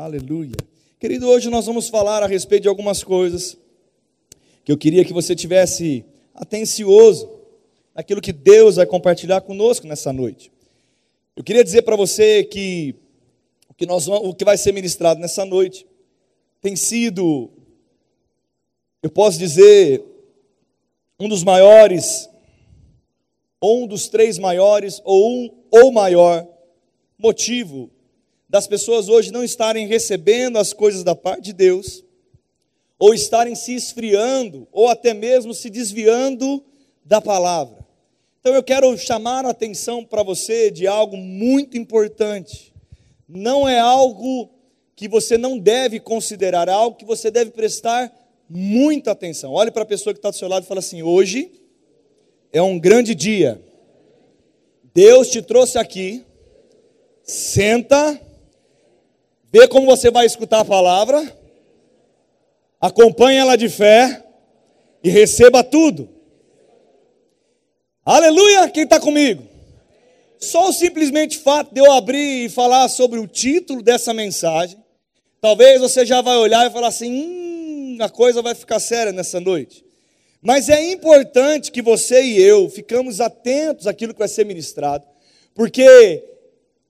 Aleluia. Querido, hoje nós vamos falar a respeito de algumas coisas que eu queria que você tivesse atencioso naquilo que Deus vai compartilhar conosco nessa noite. Eu queria dizer para você que o que, nós, o que vai ser ministrado nessa noite tem sido, eu posso dizer, um dos maiores, ou um dos três maiores, ou um ou maior motivo das pessoas hoje não estarem recebendo as coisas da parte de Deus, ou estarem se esfriando, ou até mesmo se desviando da palavra. Então eu quero chamar a atenção para você de algo muito importante. Não é algo que você não deve considerar, é algo que você deve prestar muita atenção. Olhe para a pessoa que está do seu lado e fala assim: hoje é um grande dia. Deus te trouxe aqui, senta Vê como você vai escutar a palavra, acompanhe ela de fé e receba tudo. Aleluia! Quem está comigo? Só o simplesmente fato de eu abrir e falar sobre o título dessa mensagem, talvez você já vai olhar e falar assim: hum, a coisa vai ficar séria nessa noite. Mas é importante que você e eu ficamos atentos àquilo que vai ser ministrado, porque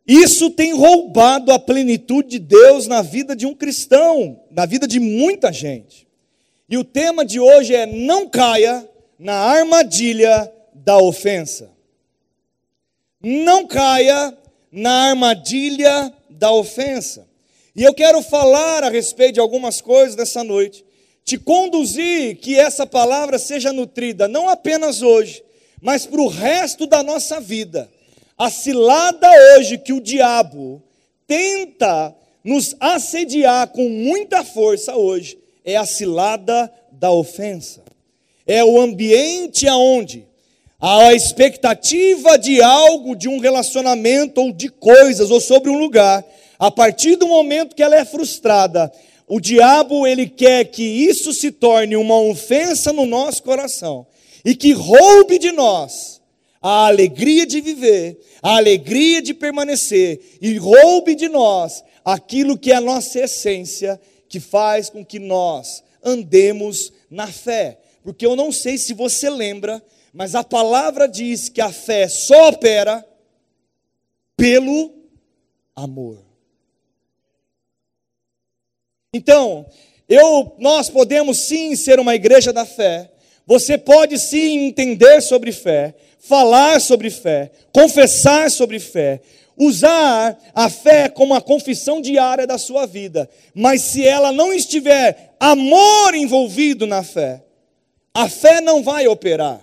isso tem roubado a plenitude de Deus na vida de um cristão, na vida de muita gente. E o tema de hoje é: não caia na armadilha da ofensa. Não caia na armadilha da ofensa. E eu quero falar a respeito de algumas coisas nessa noite, te conduzir que essa palavra seja nutrida não apenas hoje, mas para o resto da nossa vida a cilada hoje que o diabo tenta nos assediar com muita força hoje é a cilada da ofensa. É o ambiente aonde a expectativa de algo, de um relacionamento ou de coisas ou sobre um lugar, a partir do momento que ela é frustrada, o diabo ele quer que isso se torne uma ofensa no nosso coração e que roube de nós a alegria de viver, a alegria de permanecer e roube de nós aquilo que é a nossa essência, que faz com que nós andemos na fé. Porque eu não sei se você lembra, mas a palavra diz que a fé só opera pelo amor. Então, eu, nós podemos sim ser uma igreja da fé. Você pode sim entender sobre fé, falar sobre fé, confessar sobre fé, usar a fé como a confissão diária da sua vida, mas se ela não estiver amor envolvido na fé, a fé não vai operar.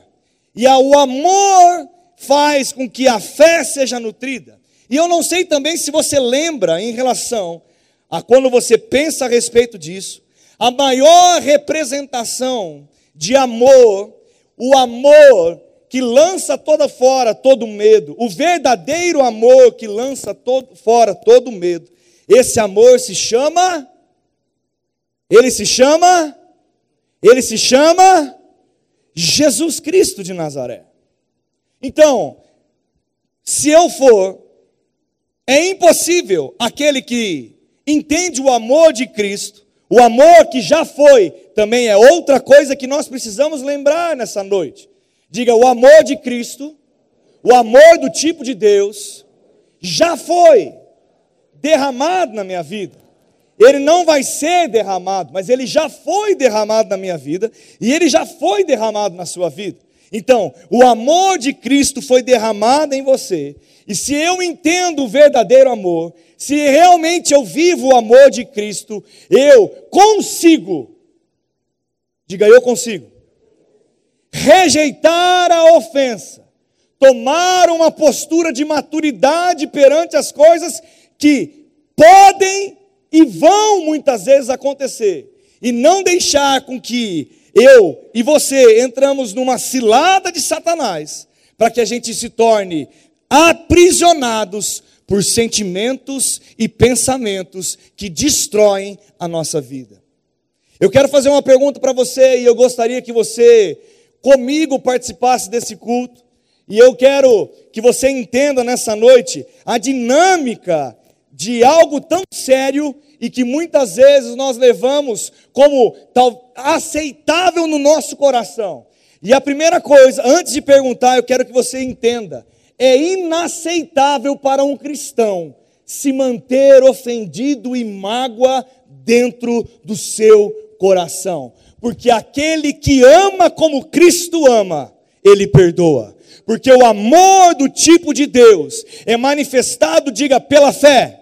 E o amor faz com que a fé seja nutrida. E eu não sei também se você lembra em relação a quando você pensa a respeito disso, a maior representação de amor, o amor que lança toda fora todo medo, o verdadeiro amor que lança todo, fora todo medo. Esse amor se chama ele se chama ele se chama Jesus Cristo de Nazaré. Então, se eu for é impossível aquele que entende o amor de Cristo, o amor que já foi, também é outra coisa que nós precisamos lembrar nessa noite. Diga, o amor de Cristo, o amor do tipo de Deus, já foi derramado na minha vida. Ele não vai ser derramado, mas ele já foi derramado na minha vida e ele já foi derramado na sua vida. Então, o amor de Cristo foi derramado em você. E se eu entendo o verdadeiro amor, se realmente eu vivo o amor de Cristo, eu consigo. Diga, eu consigo rejeitar a ofensa, tomar uma postura de maturidade perante as coisas que podem e vão muitas vezes acontecer, e não deixar com que eu e você entramos numa cilada de Satanás, para que a gente se torne aprisionados por sentimentos e pensamentos que destroem a nossa vida. Eu quero fazer uma pergunta para você e eu gostaria que você comigo participasse desse culto. E eu quero que você entenda nessa noite a dinâmica de algo tão sério e que muitas vezes nós levamos como tal, aceitável no nosso coração. E a primeira coisa, antes de perguntar, eu quero que você entenda: é inaceitável para um cristão se manter ofendido e mágoa dentro do seu coração, porque aquele que ama como Cristo ama, ele perdoa. Porque o amor do tipo de Deus é manifestado, diga, pela fé.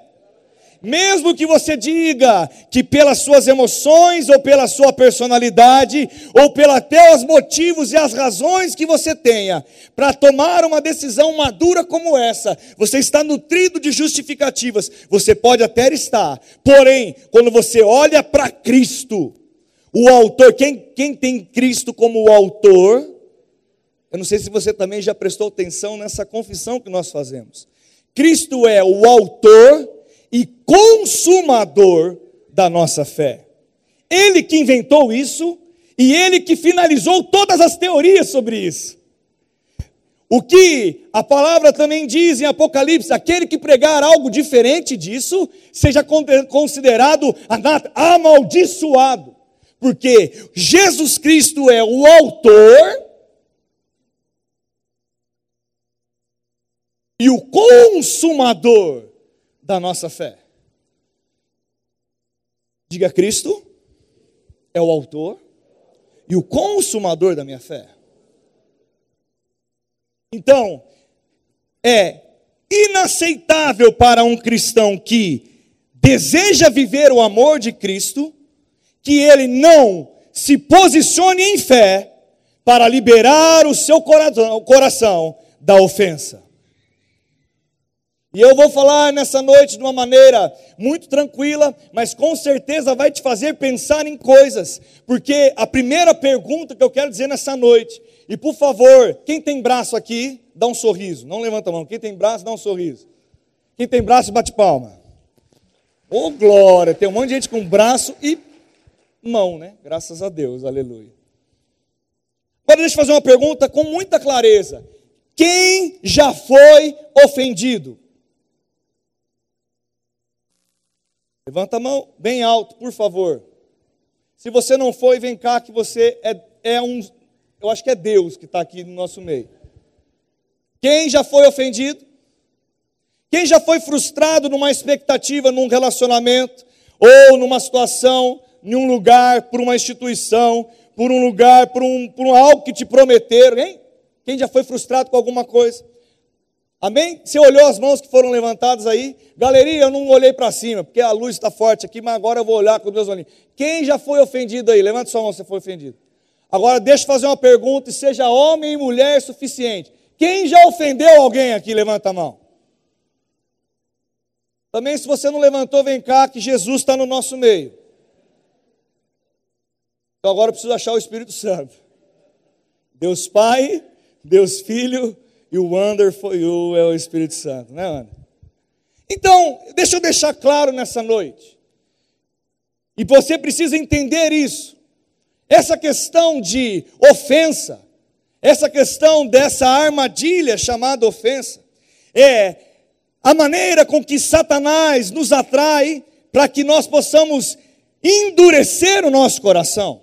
Mesmo que você diga que pelas suas emoções, ou pela sua personalidade, ou pela até os motivos e as razões que você tenha para tomar uma decisão madura como essa, você está nutrido de justificativas. Você pode até estar, porém, quando você olha para Cristo, o autor, quem, quem tem Cristo como o autor, eu não sei se você também já prestou atenção nessa confissão que nós fazemos. Cristo é o autor e consumador da nossa fé. Ele que inventou isso e ele que finalizou todas as teorias sobre isso. O que a palavra também diz em Apocalipse: aquele que pregar algo diferente disso, seja considerado amaldiçoado, porque Jesus Cristo é o autor e o consumador da nossa fé. Diga: Cristo é o autor e o consumador da minha fé. Então, é inaceitável para um cristão que deseja viver o amor de Cristo, que ele não se posicione em fé para liberar o seu coração da ofensa. E eu vou falar nessa noite de uma maneira muito tranquila, mas com certeza vai te fazer pensar em coisas. Porque a primeira pergunta que eu quero dizer nessa noite, e por favor, quem tem braço aqui, dá um sorriso. Não levanta a mão. Quem tem braço, dá um sorriso. Quem tem braço, bate palma. Ô oh, glória, tem um monte de gente com braço e mão, né? Graças a Deus, aleluia. Agora deixa eu fazer uma pergunta com muita clareza. Quem já foi ofendido? Levanta a mão bem alto, por favor. Se você não foi, vem cá que você é, é um. Eu acho que é Deus que está aqui no nosso meio. Quem já foi ofendido? Quem já foi frustrado numa expectativa, num relacionamento, ou numa situação, em um lugar, por uma instituição, por um lugar, por, um, por um algo que te prometeram, hein? Quem já foi frustrado com alguma coisa? Amém? Você olhou as mãos que foram levantadas aí? Galeria, eu não olhei para cima, porque a luz está forte aqui, mas agora eu vou olhar com os meus olhinhos. Quem já foi ofendido aí? Levante sua mão se foi ofendido. Agora deixa eu fazer uma pergunta e seja homem e mulher suficiente. Quem já ofendeu alguém aqui? Levanta a mão. Também, se você não levantou, vem cá, que Jesus está no nosso meio. Então agora eu preciso achar o Espírito Santo. Deus Pai, Deus Filho e o Wonderful You é o Espírito Santo, né, Ana? Então, deixa eu deixar claro nessa noite. E você precisa entender isso. Essa questão de ofensa, essa questão dessa armadilha chamada ofensa, é a maneira com que Satanás nos atrai para que nós possamos endurecer o nosso coração.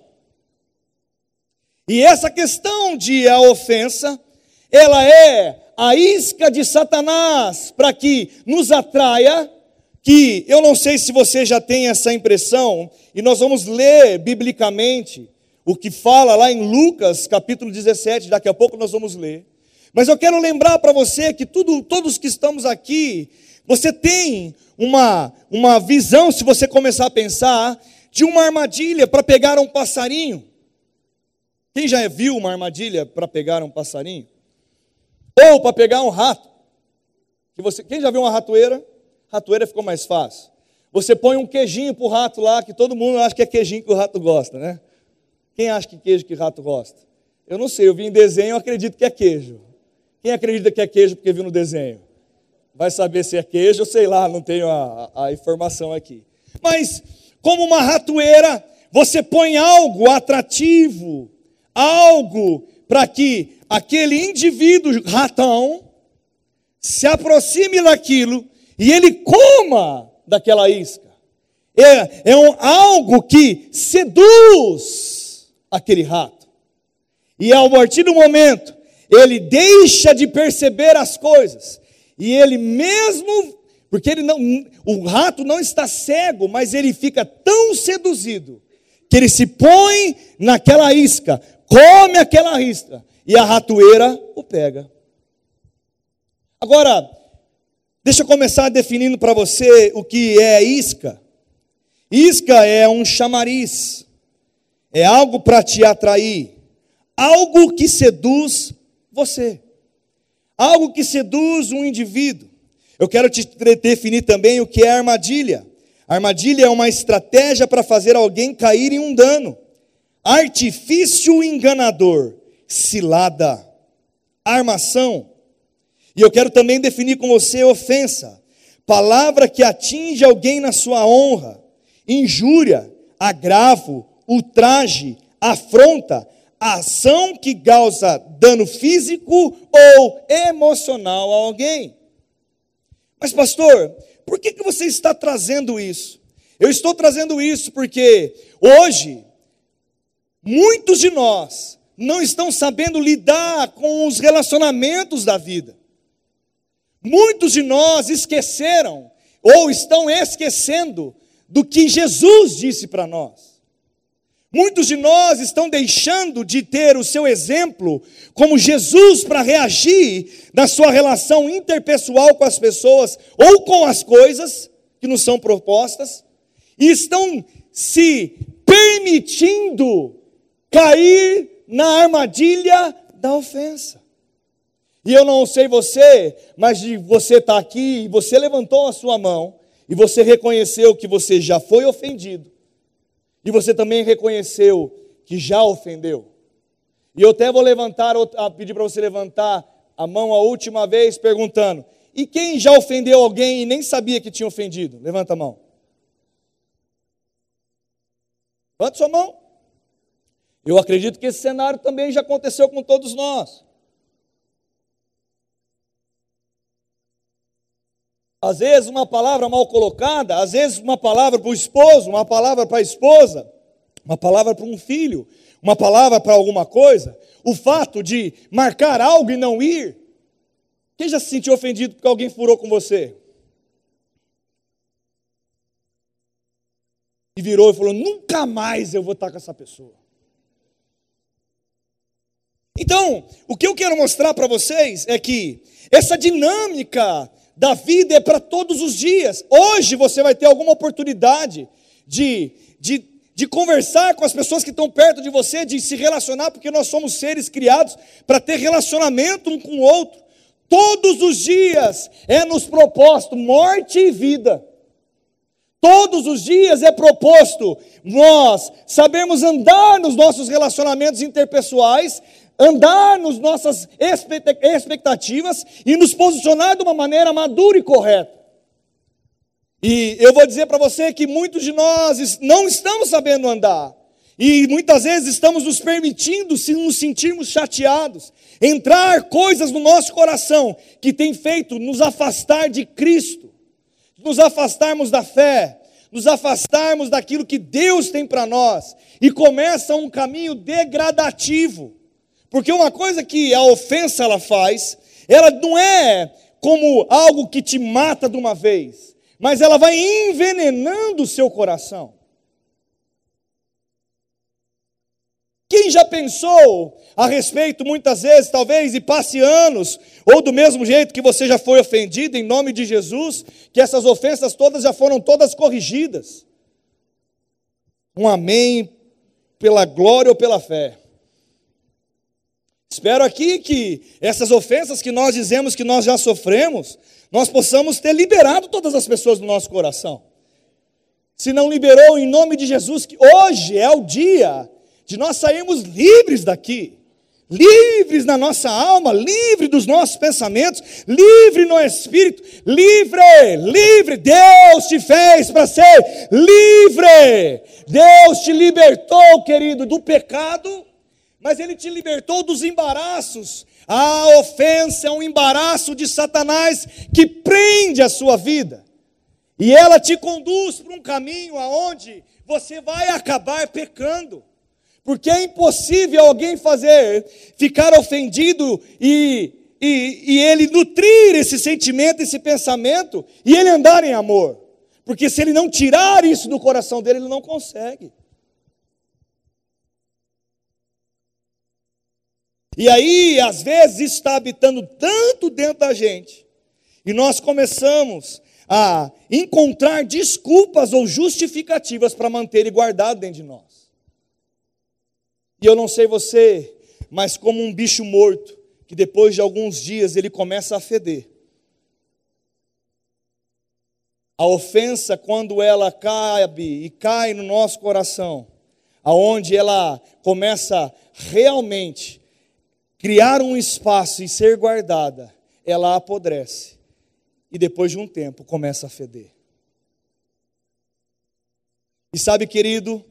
E essa questão de a ofensa, ela é a isca de Satanás para que nos atraia, que eu não sei se você já tem essa impressão, e nós vamos ler biblicamente o que fala lá em Lucas, capítulo 17, daqui a pouco nós vamos ler. Mas eu quero lembrar para você que tudo, todos que estamos aqui, você tem uma, uma visão, se você começar a pensar, de uma armadilha para pegar um passarinho. Quem já viu uma armadilha para pegar um passarinho? Ou para pegar um rato. Que você, quem já viu uma ratoeira? Ratoeira ficou mais fácil. Você põe um queijinho para o rato lá, que todo mundo acha que é queijinho que o rato gosta, né? Quem acha que queijo que rato gosta? Eu não sei, eu vi em desenho, eu acredito que é queijo. Quem acredita que é queijo porque viu no desenho? Vai saber se é queijo, sei lá, não tenho a, a, informação aqui. Mas, como uma ratoeira, você põe algo atrativo, algo para que aquele indivíduo ratão se aproxime daquilo e ele coma daquela isca. é, é um, algo que seduz aquele rato. E a partir do momento, ele deixa de perceber as coisas, e ele mesmo, porque ele não, o rato não está cego, mas ele fica tão seduzido, que ele se põe naquela isca, come aquela isca, e a ratoeira o pega. Agora, deixa eu começar definindo para você o que é isca. Isca é um chamariz, é algo para te atrair, algo que seduz você, algo que seduz um indivíduo. Eu quero te definir também o que é armadilha. Armadilha é uma estratégia para fazer alguém cair em um dano, artifício enganador, cilada, armação. E eu quero também definir com você ofensa, palavra que atinge alguém na sua honra injúria, agravo, ultraje, afronta, ação que causa dano físico ou emocional a alguém. Mas, pastor, por que, que você está trazendo isso? Eu estou trazendo isso porque hoje, muitos de nós não estão sabendo lidar com os relacionamentos da vida. Muitos de nós esqueceram ou estão esquecendo do que Jesus disse para nós. Muitos de nós estão deixando de ter o seu exemplo como Jesus para reagir na sua relação interpessoal com as pessoas ou com as coisas que nos são propostas e estão se permitindo cair na armadilha da ofensa. E eu não sei você, mas de você está aqui e você levantou a sua mão e você reconheceu que você já foi ofendido, e você também reconheceu que já ofendeu. E eu até vou levantar, pedir para você levantar a mão a última vez, perguntando: e quem já ofendeu alguém e nem sabia que tinha ofendido? Levanta a mão. Levanta sua mão. Eu acredito que esse cenário também já aconteceu com todos nós. Às vezes uma palavra mal colocada, às vezes uma palavra para o esposo, uma palavra para a esposa, uma palavra para um filho, uma palavra para alguma coisa. O fato de marcar algo e não ir. Quem já se sentiu ofendido porque alguém furou com você? E virou e falou: nunca mais eu vou estar com essa pessoa. Então, o que eu quero mostrar para vocês é que essa dinâmica da vida é para todos os dias. Hoje você vai ter alguma oportunidade de, de, de conversar com as pessoas que estão perto de você, de se relacionar, porque nós somos seres criados para ter relacionamento um com o outro. Todos os dias é nos proposto morte e vida. Todos os dias é proposto nós sabermos andar nos nossos relacionamentos interpessoais andar nas nossas expectativas e nos posicionar de uma maneira madura e correta. E eu vou dizer para você que muitos de nós não estamos sabendo andar. E muitas vezes estamos nos permitindo, se nos sentirmos chateados, entrar coisas no nosso coração que tem feito nos afastar de Cristo, nos afastarmos da fé, nos afastarmos daquilo que Deus tem para nós, e começa um caminho degradativo. Porque uma coisa que a ofensa ela faz, ela não é como algo que te mata de uma vez, mas ela vai envenenando o seu coração. Quem já pensou a respeito, muitas vezes, talvez, e passe anos, ou do mesmo jeito que você já foi ofendido, em nome de Jesus, que essas ofensas todas já foram todas corrigidas? Um amém pela glória ou pela fé. Espero aqui que essas ofensas que nós dizemos que nós já sofremos, nós possamos ter liberado todas as pessoas do nosso coração. Se não liberou, em nome de Jesus, que hoje é o dia de nós sairmos livres daqui, livres na nossa alma, livre dos nossos pensamentos, livre no espírito, livre, livre. Deus te fez para ser livre. Deus te libertou, querido, do pecado mas ele te libertou dos embaraços. A ofensa é um embaraço de Satanás que prende a sua vida. E ela te conduz para um caminho aonde você vai acabar pecando. Porque é impossível alguém fazer, ficar ofendido e, e, e ele nutrir esse sentimento, esse pensamento, e ele andar em amor. Porque se ele não tirar isso do coração dele, ele não consegue. E aí, às vezes, está habitando tanto dentro da gente, e nós começamos a encontrar desculpas ou justificativas para manter ele guardado dentro de nós. E eu não sei você, mas como um bicho morto, que depois de alguns dias ele começa a feder. A ofensa, quando ela cabe e cai no nosso coração, aonde ela começa realmente criar um espaço e ser guardada, ela apodrece e depois de um tempo começa a feder. E sabe, querido,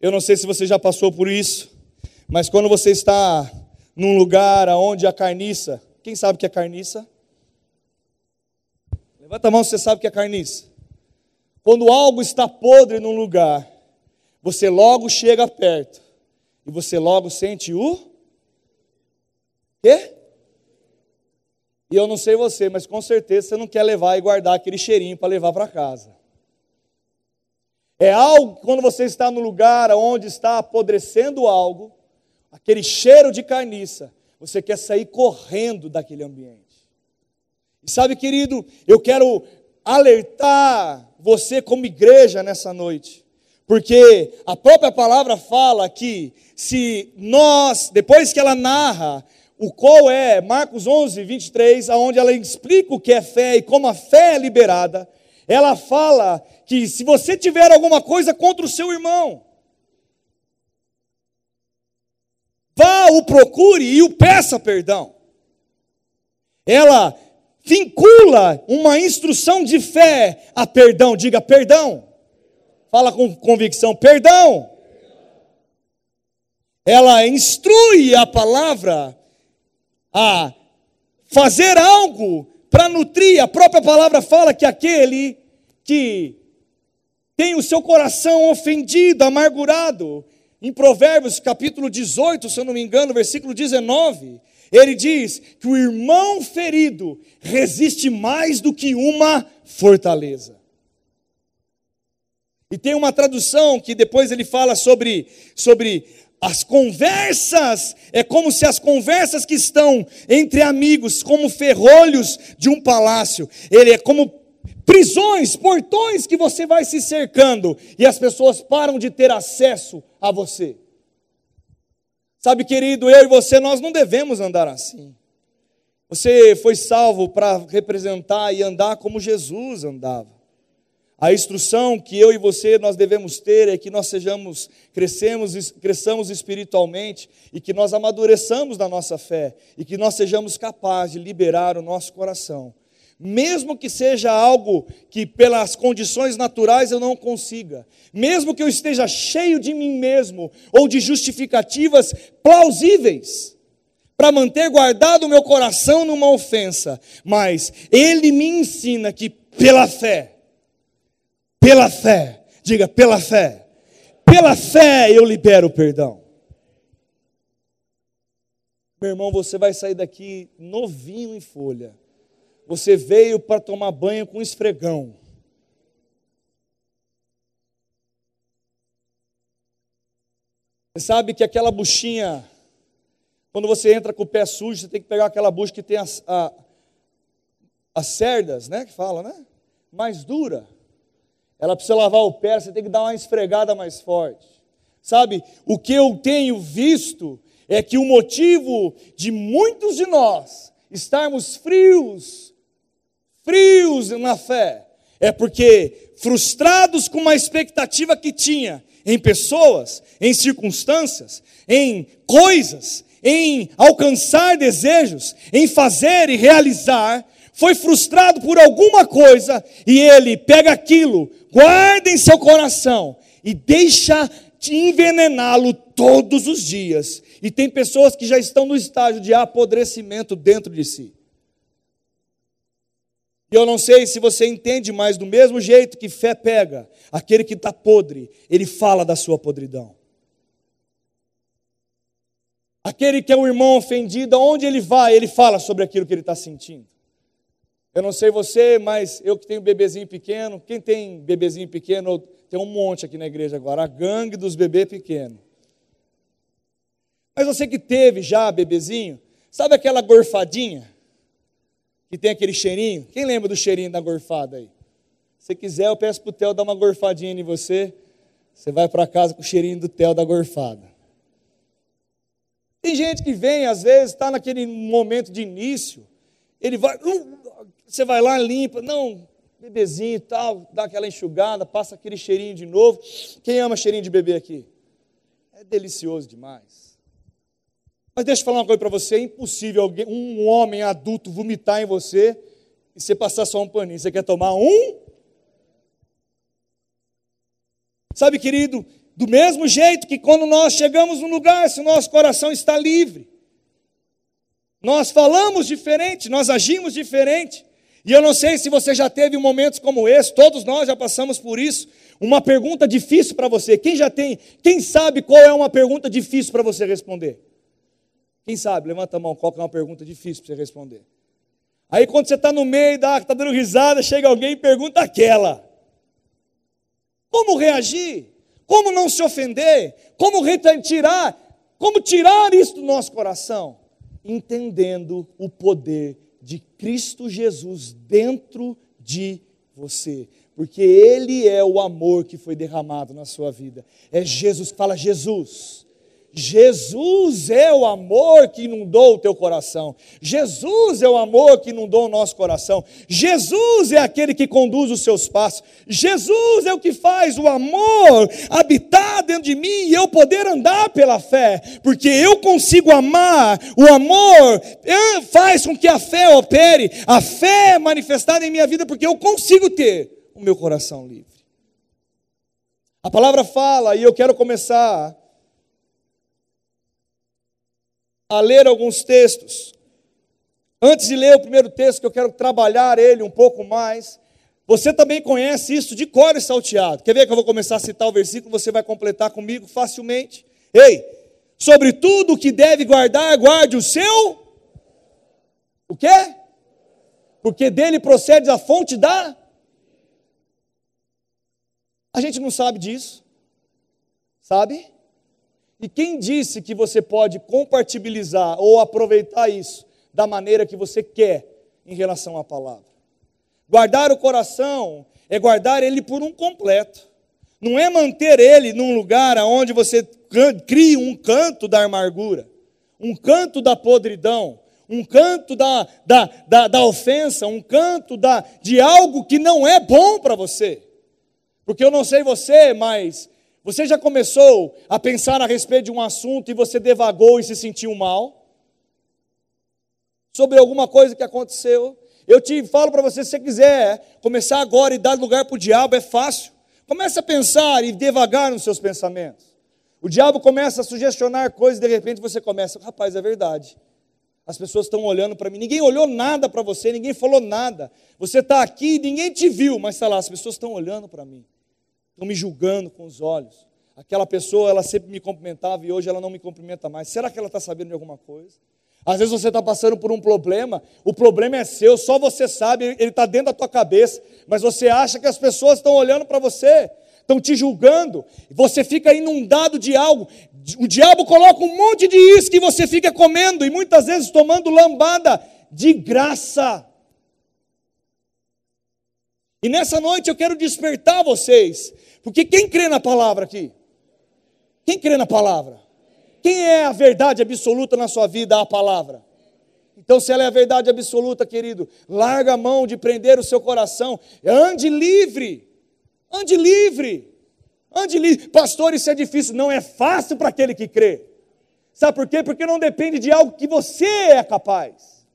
eu não sei se você já passou por isso, mas quando você está num lugar onde a carniça, quem sabe que é carniça? Levanta a mão se você sabe que é carniça. Quando algo está podre num lugar, você logo chega perto e você logo sente o quê? E eu não sei você, mas com certeza você não quer levar e guardar aquele cheirinho para levar para casa. É algo quando você está no lugar onde está apodrecendo algo, aquele cheiro de carniça, você quer sair correndo daquele ambiente. E sabe, querido, eu quero alertar você como igreja nessa noite, porque a própria palavra fala que se nós, depois que ela narra o qual é Marcos 11, 23, onde ela explica o que é fé e como a fé é liberada. Ela fala que se você tiver alguma coisa contra o seu irmão, vá, o procure e o peça perdão. Ela vincula uma instrução de fé a perdão, diga perdão. Fala com convicção, perdão. Ela instrui a palavra a fazer algo para nutrir. A própria palavra fala que aquele que tem o seu coração ofendido, amargurado, em Provérbios capítulo 18, se eu não me engano, versículo 19, ele diz que o irmão ferido resiste mais do que uma fortaleza. E tem uma tradução que depois ele fala sobre, sobre as conversas, é como se as conversas que estão entre amigos, como ferrolhos de um palácio, ele é como prisões, portões que você vai se cercando e as pessoas param de ter acesso a você. Sabe, querido, eu e você, nós não devemos andar assim. Você foi salvo para representar e andar como Jesus andava. A instrução que eu e você nós devemos ter é que nós sejamos, crescemos, cresçamos espiritualmente e que nós amadureçamos na nossa fé e que nós sejamos capazes de liberar o nosso coração. Mesmo que seja algo que pelas condições naturais eu não consiga, mesmo que eu esteja cheio de mim mesmo ou de justificativas plausíveis, para manter guardado o meu coração numa ofensa, mas ele me ensina que pela fé pela fé, diga pela fé. Pela fé eu libero o perdão. Meu irmão, você vai sair daqui novinho em folha. Você veio para tomar banho com esfregão. Você sabe que aquela buchinha, quando você entra com o pé sujo, você tem que pegar aquela bucha que tem as, a, as cerdas, né? Que fala, né? Mais dura ela precisa lavar o pé, você tem que dar uma esfregada mais forte. Sabe, o que eu tenho visto é que o motivo de muitos de nós estarmos frios, frios na fé, é porque frustrados com uma expectativa que tinha em pessoas, em circunstâncias, em coisas, em alcançar desejos, em fazer e realizar, foi frustrado por alguma coisa e ele pega aquilo, guarda em seu coração e deixa de envenená-lo todos os dias. E tem pessoas que já estão no estágio de apodrecimento dentro de si. E eu não sei se você entende, mas do mesmo jeito que fé pega, aquele que está podre, ele fala da sua podridão. Aquele que é um irmão ofendido, aonde ele vai, ele fala sobre aquilo que ele está sentindo. Eu não sei você, mas eu que tenho bebezinho pequeno, quem tem bebezinho pequeno, tem um monte aqui na igreja agora, a gangue dos bebês pequenos. Mas você que teve já bebezinho, sabe aquela gorfadinha? que tem aquele cheirinho. Quem lembra do cheirinho da gorfada aí? Se quiser, eu peço para o Theo dar uma gorfadinha em você. Você vai para casa com o cheirinho do Theo da gorfada. Tem gente que vem, às vezes, está naquele momento de início, ele vai, uh, você vai lá, limpa, não, bebezinho e tal, dá aquela enxugada, passa aquele cheirinho de novo. Quem ama cheirinho de bebê aqui? É delicioso demais. Mas deixa eu falar uma coisa para você: é impossível alguém, um homem adulto vomitar em você e você passar só um paninho. Você quer tomar um? Sabe, querido, do mesmo jeito que quando nós chegamos num lugar, se o nosso coração está livre, nós falamos diferente, nós agimos diferente. E eu não sei se você já teve momentos como esse, todos nós já passamos por isso. Uma pergunta difícil para você. Quem já tem, quem sabe qual é uma pergunta difícil para você responder? Quem sabe? Levanta a mão, qual é uma pergunta difícil para você responder. Aí quando você está no meio, está dando risada, chega alguém e pergunta aquela. Como reagir? Como não se ofender? Como retirar? Como tirar isso do nosso coração? Entendendo o poder de Cristo Jesus dentro de você. Porque Ele é o amor que foi derramado na sua vida. É Jesus fala, Jesus Jesus é o amor que inundou o teu coração. Jesus é o amor que inundou o nosso coração. Jesus é aquele que conduz os seus passos. Jesus é o que faz o amor habitar dentro de mim e eu poder andar pela fé, porque eu consigo amar. O amor faz com que a fé opere. A fé é manifestada em minha vida porque eu consigo ter o meu coração livre. A palavra fala, e eu quero começar a ler alguns textos. Antes de ler o primeiro texto, que eu quero trabalhar ele um pouco mais, você também conhece isso de cor e salteado. Quer ver que eu vou começar a citar o versículo, você vai completar comigo facilmente. Ei, sobre tudo que deve guardar, guarde o seu. O quê? Porque dele procede a fonte da. A gente não sabe disso. Sabe? E quem disse que você pode compatibilizar ou aproveitar isso da maneira que você quer em relação à palavra? Guardar o coração é guardar ele por um completo. Não é manter ele num lugar onde você cria um canto da amargura, um canto da podridão, um canto da, da, da, da ofensa, um canto da, de algo que não é bom para você. Porque eu não sei você, mas você já começou a pensar a respeito de um assunto e você devagou e se sentiu mal? Sobre alguma coisa que aconteceu? Eu te falo para você, se você quiser começar agora e dar lugar para o diabo, é fácil. Comece a pensar e devagar nos seus pensamentos. O diabo começa a sugestionar coisas e de repente você começa, rapaz, é verdade. As pessoas estão olhando para mim. Ninguém olhou nada para você, ninguém falou nada. Você está aqui, ninguém te viu, mas está lá, as pessoas estão olhando para mim estão me julgando com os olhos. Aquela pessoa, ela sempre me cumprimentava e hoje ela não me cumprimenta mais. Será que ela está sabendo de alguma coisa? Às vezes você está passando por um problema, o problema é seu, só você sabe, ele está dentro da tua cabeça, mas você acha que as pessoas estão olhando para você, estão te julgando, você fica inundado de algo. O diabo coloca um monte de isca e você fica comendo e muitas vezes tomando lambada de graça. E nessa noite eu quero despertar vocês, porque quem crê na palavra aqui? Quem crê na palavra? Quem é a verdade absoluta na sua vida? A palavra. Então, se ela é a verdade absoluta, querido, larga a mão de prender o seu coração, ande livre, ande livre, ande livre. Pastor, isso é difícil, não é fácil para aquele que crê. Sabe por quê? Porque não depende de algo que você é capaz,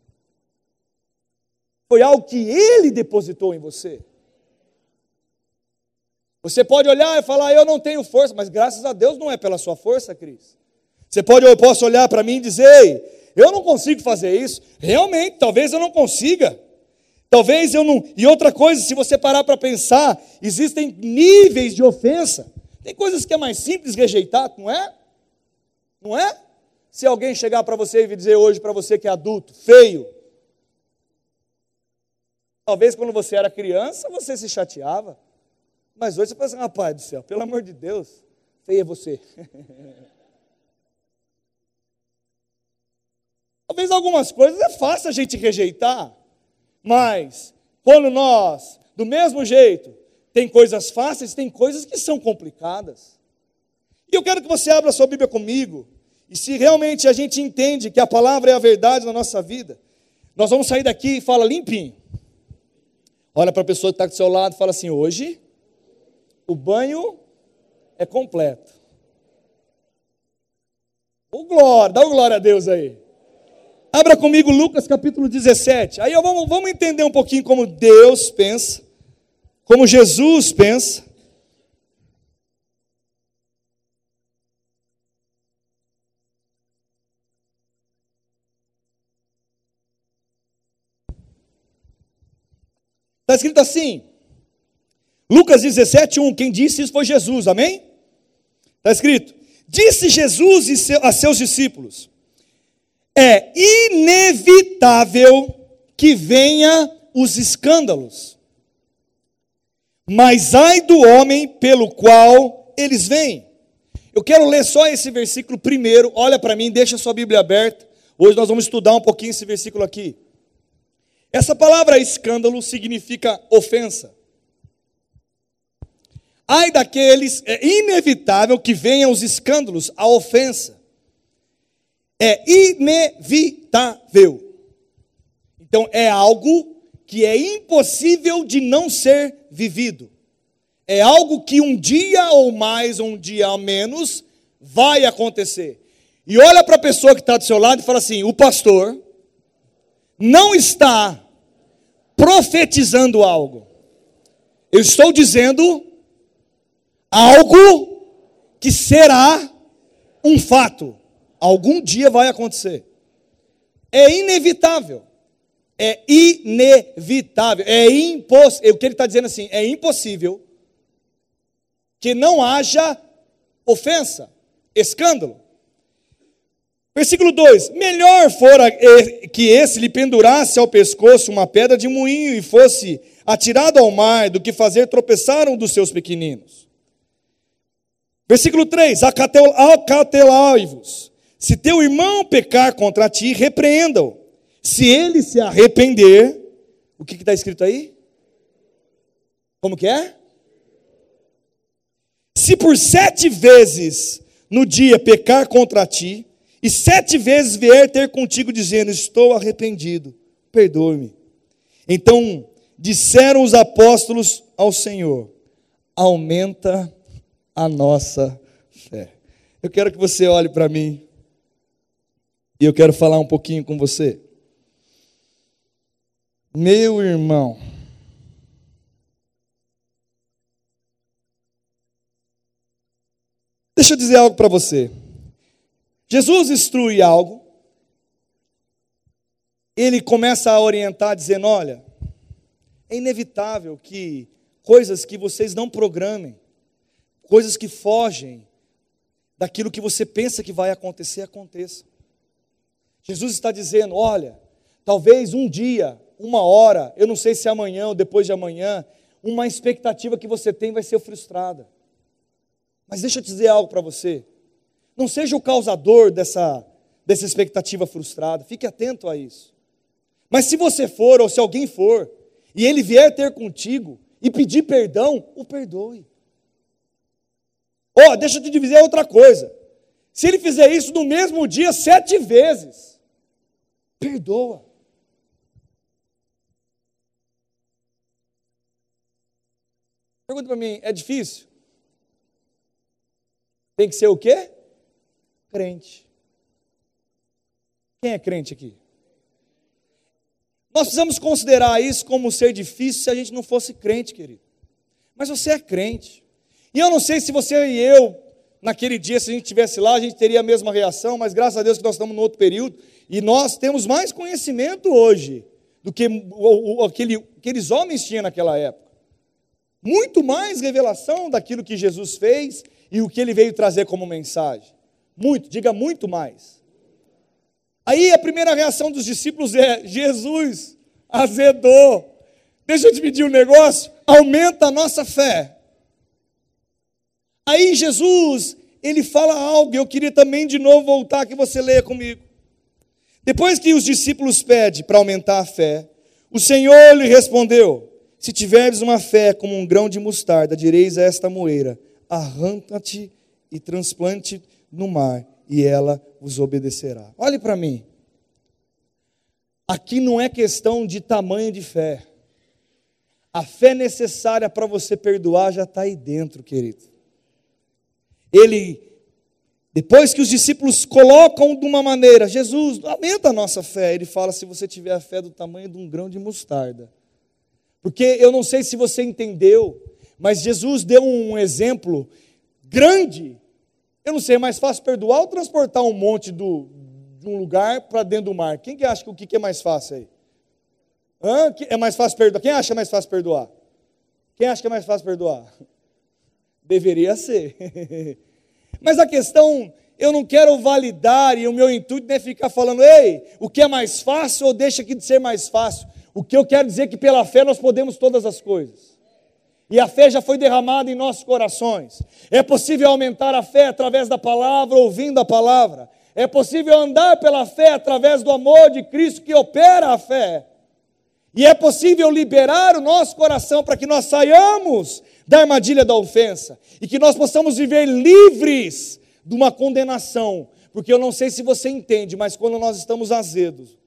foi algo que ele depositou em você. Você pode olhar e falar, eu não tenho força, mas graças a Deus não é pela sua força, Cris. Você pode, eu posso olhar para mim e dizer, eu não consigo fazer isso. Realmente, talvez eu não consiga. Talvez eu não. E outra coisa, se você parar para pensar, existem níveis de ofensa. Tem coisas que é mais simples rejeitar, não é? Não é? Se alguém chegar para você e dizer hoje para você que é adulto, feio. Talvez quando você era criança você se chateava. Mas hoje você pensa, rapaz do céu, pelo amor de Deus, feio é você. Talvez algumas coisas é fácil a gente rejeitar. Mas, quando nós, do mesmo jeito, tem coisas fáceis, tem coisas que são complicadas. E eu quero que você abra sua Bíblia comigo. E se realmente a gente entende que a palavra é a verdade na nossa vida, nós vamos sair daqui e fala limpinho. Olha para a pessoa que está do seu lado e fala assim: hoje o banho é completo. Ô glória, dá o glória a Deus aí. Abra comigo Lucas capítulo 17. Aí vamos, vamos entender um pouquinho como Deus pensa, como Jesus pensa. Está escrito assim, Lucas 17, 1. Quem disse isso foi Jesus, amém? Está escrito: Disse Jesus a seus discípulos: é inevitável que venha os escândalos. Mas ai do homem pelo qual eles vêm. Eu quero ler só esse versículo primeiro. Olha para mim, deixa sua Bíblia aberta. Hoje nós vamos estudar um pouquinho esse versículo aqui. Essa palavra escândalo significa ofensa. Ai daqueles, é inevitável que venham os escândalos, a ofensa é inevitável. Então é algo que é impossível de não ser vivido. É algo que um dia ou mais, ou um dia ou menos, vai acontecer. E olha para a pessoa que está do seu lado e fala assim: o pastor não está profetizando algo. Eu estou dizendo algo que será um fato. Algum dia vai acontecer. É inevitável. É inevitável. É impossível. O que ele está dizendo assim? É impossível que não haja ofensa, escândalo. Versículo 2: Melhor fora que esse lhe pendurasse ao pescoço uma pedra de moinho e fosse atirado ao mar do que fazer tropeçar um dos seus pequeninos. Versículo 3: Acatelai-vos se teu irmão pecar contra ti, repreenda-o. Se ele se arrepender, o que está escrito aí? Como que é? Se por sete vezes no dia pecar contra ti, e sete vezes vier ter contigo dizendo: Estou arrependido, perdoe-me. Então disseram os apóstolos ao Senhor: Aumenta a nossa fé. Eu quero que você olhe para mim. E eu quero falar um pouquinho com você. Meu irmão, deixa eu dizer algo para você. Jesus instrui algo, ele começa a orientar, dizendo: olha, é inevitável que coisas que vocês não programem, coisas que fogem daquilo que você pensa que vai acontecer, aconteçam. Jesus está dizendo: olha, talvez um dia, uma hora, eu não sei se é amanhã ou depois de amanhã, uma expectativa que você tem vai ser frustrada. Mas deixa eu dizer algo para você. Não seja o causador dessa, dessa expectativa frustrada, fique atento a isso. Mas se você for, ou se alguém for, e ele vier ter contigo e pedir perdão, o perdoe. Ó, oh, deixa eu te dizer outra coisa. Se ele fizer isso no mesmo dia sete vezes, Perdoa. Pergunta para mim, é difícil? Tem que ser o quê? Crente. Quem é crente aqui? Nós precisamos considerar isso como ser difícil se a gente não fosse crente, querido. Mas você é crente. E eu não sei se você e eu, naquele dia, se a gente estivesse lá, a gente teria a mesma reação, mas graças a Deus que nós estamos no outro período e nós temos mais conhecimento hoje do que o, o, aquele, aqueles homens tinham naquela época. Muito mais revelação daquilo que Jesus fez e o que ele veio trazer como mensagem. Muito, diga muito mais. Aí a primeira reação dos discípulos é: Jesus azedou. Deixa eu te pedir um negócio, aumenta a nossa fé. Aí Jesus, ele fala algo, eu queria também de novo voltar que você leia comigo. Depois que os discípulos pedem para aumentar a fé, o Senhor lhe respondeu: Se tiveres uma fé como um grão de mostarda, direis a esta moeira: arranca-te e transplante no mar, e ela vos obedecerá. Olhe para mim. Aqui não é questão de tamanho de fé. A fé necessária para você perdoar já está aí dentro, querido. Ele, depois que os discípulos colocam de uma maneira, Jesus, aumenta a nossa fé. Ele fala: se você tiver a fé do tamanho de um grão de mostarda. Porque eu não sei se você entendeu, mas Jesus deu um exemplo grande. Eu não sei, é mais fácil perdoar ou transportar um monte do, de um lugar para dentro do mar? Quem que acha que o que é mais fácil aí? Hã? É mais fácil perdoar? Quem acha mais fácil perdoar? Quem acha que é mais fácil perdoar? Deveria ser. Mas a questão, eu não quero validar e o meu intuito não é ficar falando, ei, o que é mais fácil ou deixa aqui de ser mais fácil. O que eu quero dizer é que pela fé nós podemos todas as coisas. E a fé já foi derramada em nossos corações. É possível aumentar a fé através da palavra, ouvindo a palavra. É possível andar pela fé através do amor de Cristo que opera a fé. E é possível liberar o nosso coração para que nós saiamos da armadilha da ofensa e que nós possamos viver livres de uma condenação. Porque eu não sei se você entende, mas quando nós estamos azedos,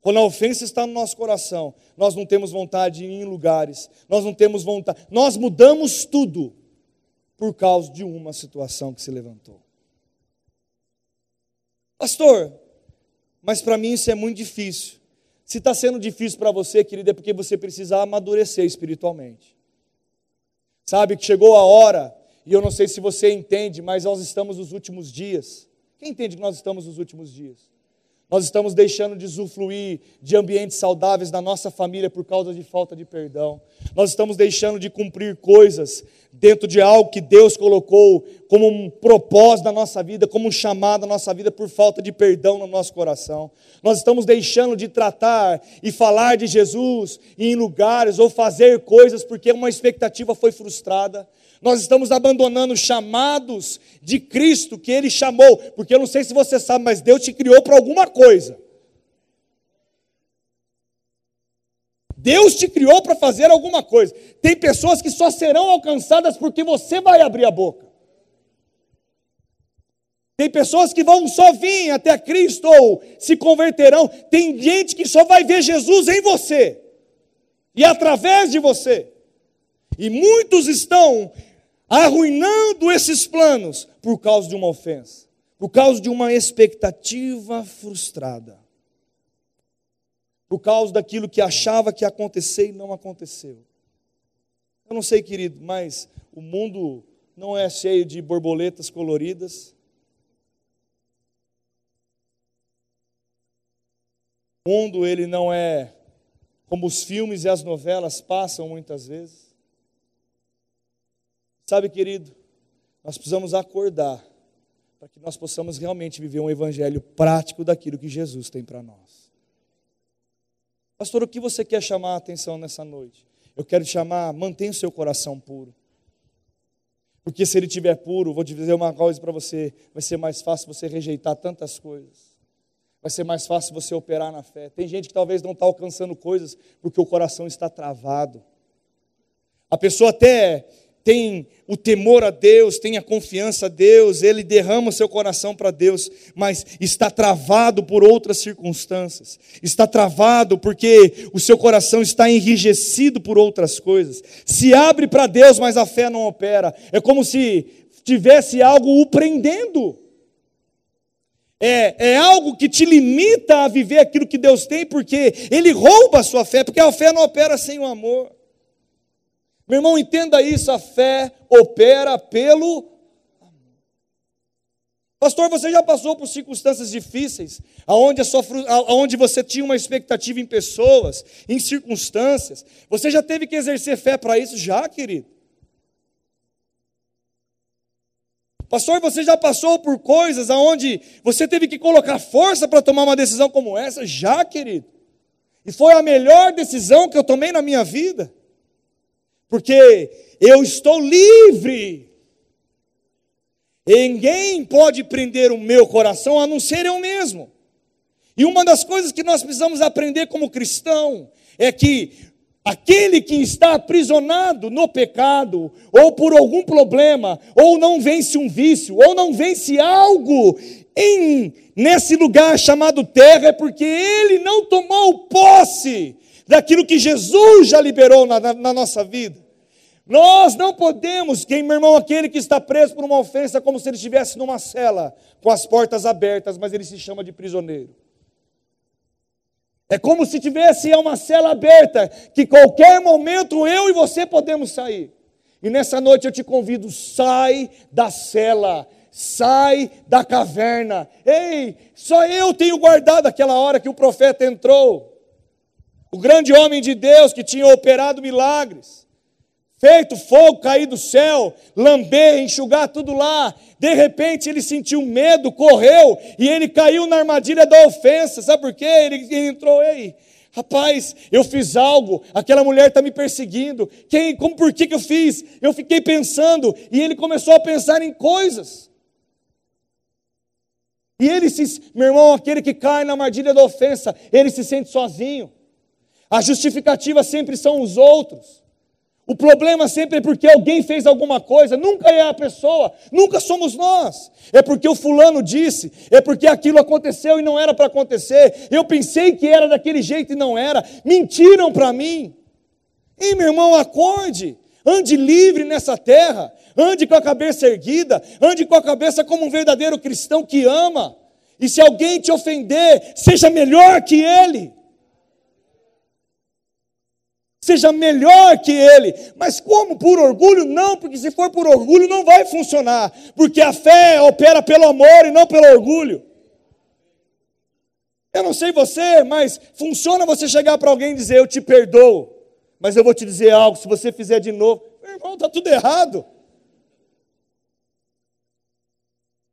quando a ofensa está no nosso coração, nós não temos vontade de ir em lugares, nós não temos vontade, nós mudamos tudo por causa de uma situação que se levantou. Pastor, mas para mim isso é muito difícil. Se está sendo difícil para você, querido, é porque você precisa amadurecer espiritualmente. Sabe que chegou a hora, e eu não sei se você entende, mas nós estamos nos últimos dias. Quem entende que nós estamos nos últimos dias? Nós estamos deixando de usufruir de ambientes saudáveis na nossa família por causa de falta de perdão. Nós estamos deixando de cumprir coisas dentro de algo que Deus colocou como um propósito da nossa vida, como um chamado da nossa vida por falta de perdão no nosso coração. Nós estamos deixando de tratar e falar de Jesus em lugares ou fazer coisas porque uma expectativa foi frustrada. Nós estamos abandonando chamados de Cristo que Ele chamou, porque eu não sei se você sabe, mas Deus te criou para alguma coisa. Deus te criou para fazer alguma coisa. Tem pessoas que só serão alcançadas porque você vai abrir a boca. Tem pessoas que vão só vir até Cristo ou se converterão. Tem gente que só vai ver Jesus em você e através de você. E muitos estão arruinando esses planos por causa de uma ofensa, por causa de uma expectativa frustrada, por causa daquilo que achava que ia acontecer e não aconteceu. Eu não sei, querido, mas o mundo não é cheio de borboletas coloridas. O mundo ele não é como os filmes e as novelas passam muitas vezes. Sabe, querido, nós precisamos acordar para que nós possamos realmente viver um evangelho prático daquilo que Jesus tem para nós. Pastor, o que você quer chamar a atenção nessa noite? Eu quero te chamar, mantenha o seu coração puro. Porque se ele estiver puro, vou te dizer uma coisa para você, vai ser mais fácil você rejeitar tantas coisas. Vai ser mais fácil você operar na fé. Tem gente que talvez não está alcançando coisas porque o coração está travado. A pessoa até tem o temor a Deus, tem a confiança a Deus, ele derrama o seu coração para Deus, mas está travado por outras circunstâncias, está travado porque o seu coração está enrijecido por outras coisas. Se abre para Deus, mas a fé não opera. É como se tivesse algo o prendendo. É, é algo que te limita a viver aquilo que Deus tem, porque Ele rouba a sua fé, porque a fé não opera sem o amor. Meu irmão, entenda isso: a fé opera pelo. Pastor, você já passou por circunstâncias difíceis, aonde, sua, aonde você tinha uma expectativa em pessoas, em circunstâncias? Você já teve que exercer fé para isso? Já, querido. Pastor, você já passou por coisas aonde você teve que colocar força para tomar uma decisão como essa? Já, querido. E foi a melhor decisão que eu tomei na minha vida. Porque eu estou livre Ninguém pode prender o meu coração a não ser eu mesmo. E uma das coisas que nós precisamos aprender como cristão é que aquele que está aprisionado no pecado, ou por algum problema, ou não vence um vício, ou não vence algo em nesse lugar chamado terra, é porque ele não tomou posse daquilo que Jesus já liberou na, na, na nossa vida. Nós não podemos, quem, meu irmão, aquele que está preso por uma ofensa, como se ele estivesse numa cela, com as portas abertas, mas ele se chama de prisioneiro. É como se tivesse uma cela aberta, que qualquer momento eu e você podemos sair. E nessa noite eu te convido, sai da cela, sai da caverna. Ei, só eu tenho guardado aquela hora que o profeta entrou. O grande homem de Deus que tinha operado milagres feito fogo cair do céu, lamber, enxugar tudo lá. De repente ele sentiu medo, correu e ele caiu na armadilha da ofensa. Sabe por quê? Ele, ele entrou, ei, rapaz, eu fiz algo, aquela mulher está me perseguindo. Quem, como, por que, que eu fiz? Eu fiquei pensando e ele começou a pensar em coisas. E ele se, meu irmão, aquele que cai na armadilha da ofensa, ele se sente sozinho. A justificativa sempre são os outros. O problema sempre é porque alguém fez alguma coisa, nunca é a pessoa, nunca somos nós. É porque o fulano disse, é porque aquilo aconteceu e não era para acontecer. Eu pensei que era daquele jeito e não era. Mentiram para mim. E meu irmão, acorde. Ande livre nessa terra, ande com a cabeça erguida, ande com a cabeça como um verdadeiro cristão que ama. E se alguém te ofender, seja melhor que ele seja melhor que ele. Mas como? Por orgulho? Não, porque se for por orgulho não vai funcionar. Porque a fé opera pelo amor e não pelo orgulho. Eu não sei você, mas funciona você chegar para alguém e dizer: Eu te perdoo, mas eu vou te dizer algo, se você fizer de novo, meu irmão, está tudo errado.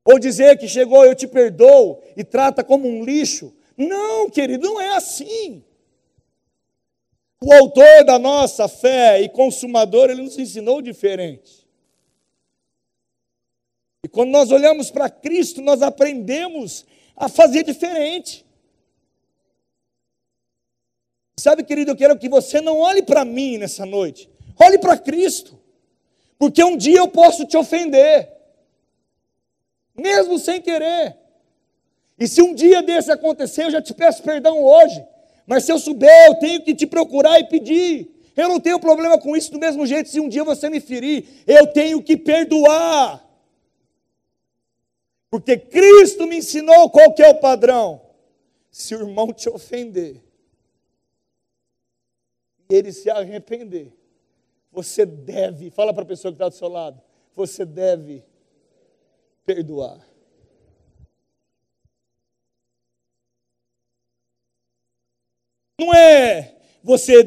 Ou dizer que chegou, eu te perdoo e trata como um lixo. Não, querido, não é assim. O autor da nossa fé e consumador, ele nos ensinou diferente. E quando nós olhamos para Cristo, nós aprendemos a fazer diferente. Sabe, querido, eu quero que você não olhe para mim nessa noite, olhe para Cristo, porque um dia eu posso te ofender, mesmo sem querer. E se um dia desse acontecer, eu já te peço perdão hoje. Mas se eu souber, eu tenho que te procurar e pedir. Eu não tenho problema com isso do mesmo jeito. Se um dia você me ferir, eu tenho que perdoar. Porque Cristo me ensinou qual que é o padrão. Se o irmão te ofender, e ele se arrepender, você deve, fala para a pessoa que está do seu lado, você deve perdoar. Não é você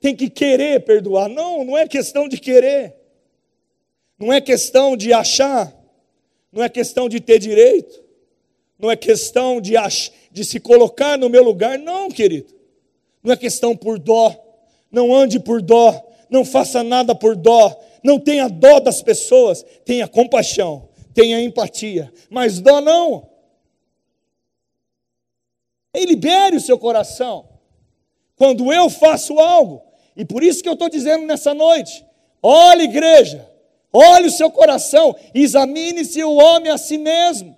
tem que querer perdoar. Não, não é questão de querer. Não é questão de achar. Não é questão de ter direito. Não é questão de, ach... de se colocar no meu lugar. Não, querido. Não é questão por dó. Não ande por dó. Não faça nada por dó. Não tenha dó das pessoas. Tenha compaixão. Tenha empatia. Mas dó não. E libere o seu coração quando eu faço algo. E por isso que eu estou dizendo nessa noite: olhe, igreja, olhe o seu coração, examine-se o homem a si mesmo.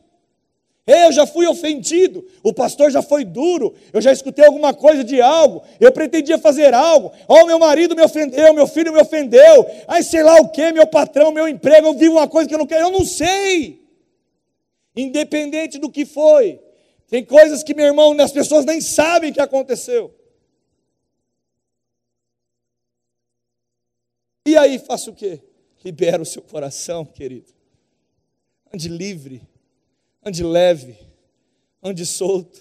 Eu já fui ofendido, o pastor já foi duro, eu já escutei alguma coisa de algo, eu pretendia fazer algo, ó, oh, meu marido me ofendeu, meu filho me ofendeu, ai sei lá o que, meu patrão, meu emprego, eu vivo uma coisa que eu não quero, eu não sei. Independente do que foi, tem coisas que, meu irmão, as pessoas nem sabem que aconteceu. E aí faça o quê? Libera o seu coração, querido. Ande livre. ande leve, ande solto.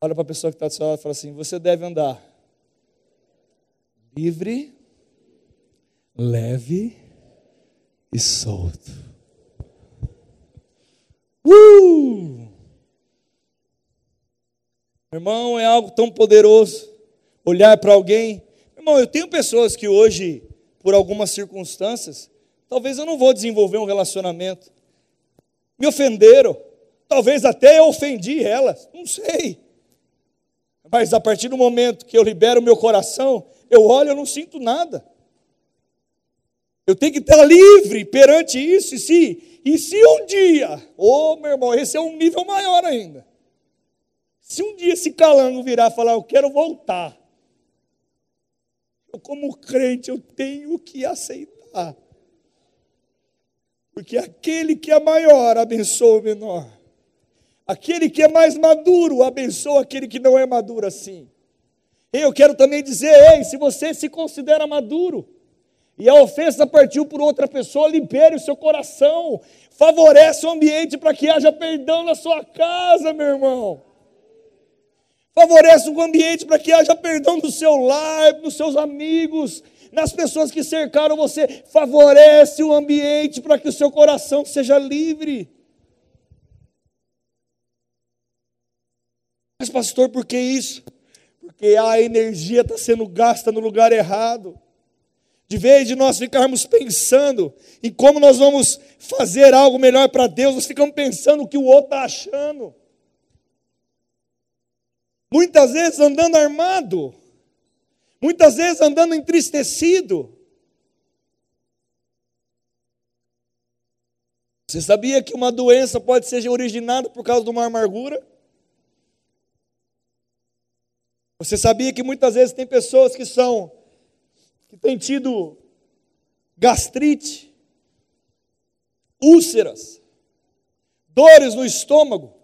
Olha para a pessoa que está do seu lado e fala assim: você deve andar livre, leve e solto. Uh! Irmão, é algo tão poderoso olhar para alguém. Irmão, eu tenho pessoas que hoje, por algumas circunstâncias, talvez eu não vou desenvolver um relacionamento. Me ofenderam. Talvez até eu ofendi elas. Não sei. Mas a partir do momento que eu libero o meu coração, eu olho, eu não sinto nada. Eu tenho que estar livre perante isso. E se, e se um dia, ô oh, meu irmão, esse é um nível maior ainda. Se um dia esse calango virar e falar, eu quero voltar, eu, como crente, eu tenho que aceitar. Porque aquele que é maior abençoa o menor. Aquele que é mais maduro abençoa aquele que não é maduro assim. Eu quero também dizer, ei, se você se considera maduro, e a ofensa partiu por outra pessoa, libere o seu coração, favorece o ambiente para que haja perdão na sua casa, meu irmão. Favorece o ambiente para que haja perdão no seu lar, nos seus amigos, nas pessoas que cercaram você. Favorece o ambiente para que o seu coração seja livre. Mas, pastor, por que isso? Porque a energia está sendo gasta no lugar errado. De vez de nós ficarmos pensando em como nós vamos fazer algo melhor para Deus, nós ficamos pensando o que o outro está achando. Muitas vezes andando armado, muitas vezes andando entristecido. Você sabia que uma doença pode ser originada por causa de uma amargura? Você sabia que muitas vezes tem pessoas que são que têm tido gastrite, úlceras, dores no estômago,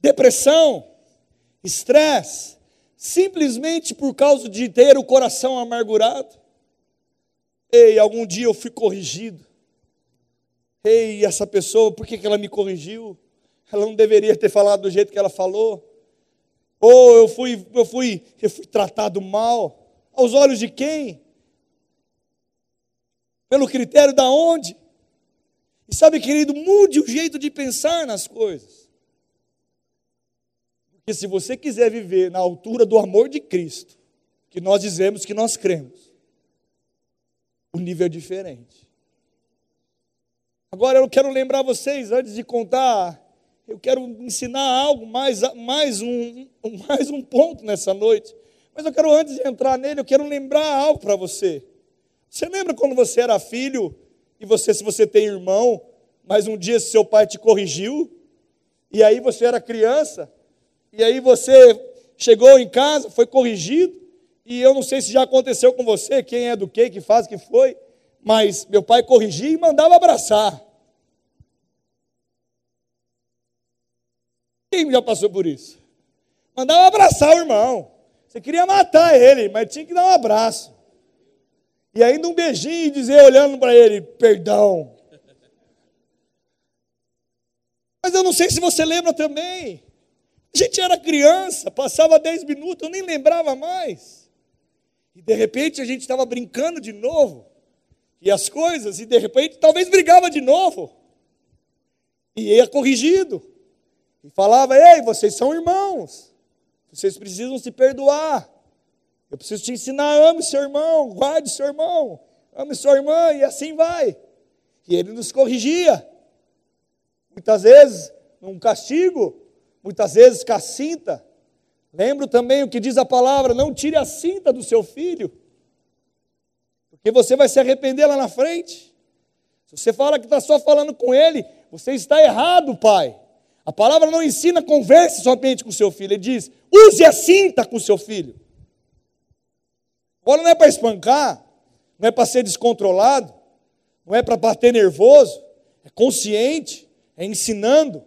depressão, estresse, simplesmente por causa de ter o coração amargurado? Ei, algum dia eu fui corrigido. Ei, essa pessoa, por que ela me corrigiu? Ela não deveria ter falado do jeito que ela falou. Ou eu fui, eu fui, eu fui tratado mal. Aos olhos de quem? Pelo critério da onde? E sabe, querido, mude o jeito de pensar nas coisas. Porque se você quiser viver na altura do amor de Cristo, que nós dizemos que nós cremos, o nível é diferente. Agora eu quero lembrar vocês, antes de contar eu quero ensinar algo, mais, mais, um, mais um ponto nessa noite. Mas eu quero, antes de entrar nele, eu quero lembrar algo para você. Você lembra quando você era filho, e você, se você tem irmão, mas um dia seu pai te corrigiu, e aí você era criança, e aí você chegou em casa, foi corrigido, e eu não sei se já aconteceu com você, quem é do que, que faz, que foi, mas meu pai corrigia e mandava abraçar. Quem já passou por isso? Mandava abraçar o irmão. Você queria matar ele, mas tinha que dar um abraço. E ainda um beijinho e dizer, olhando para ele, perdão. Mas eu não sei se você lembra também. A gente era criança, passava 10 minutos, eu nem lembrava mais. E de repente a gente estava brincando de novo. E as coisas, e de repente talvez brigava de novo. E ia corrigido. E falava: Ei, vocês são irmãos, vocês precisam se perdoar. Eu preciso te ensinar: ame seu irmão, guarde seu irmão, ame sua irmã, e assim vai. E ele nos corrigia. Muitas vezes, num castigo, muitas vezes com a cinta. Lembro também o que diz a palavra: não tire a cinta do seu filho, porque você vai se arrepender lá na frente. Se você fala que está só falando com ele, você está errado, pai. A palavra não ensina converse somente com seu filho, ele diz: use a cinta com seu filho. Agora não é para espancar, não é para ser descontrolado, não é para bater nervoso, é consciente, é ensinando.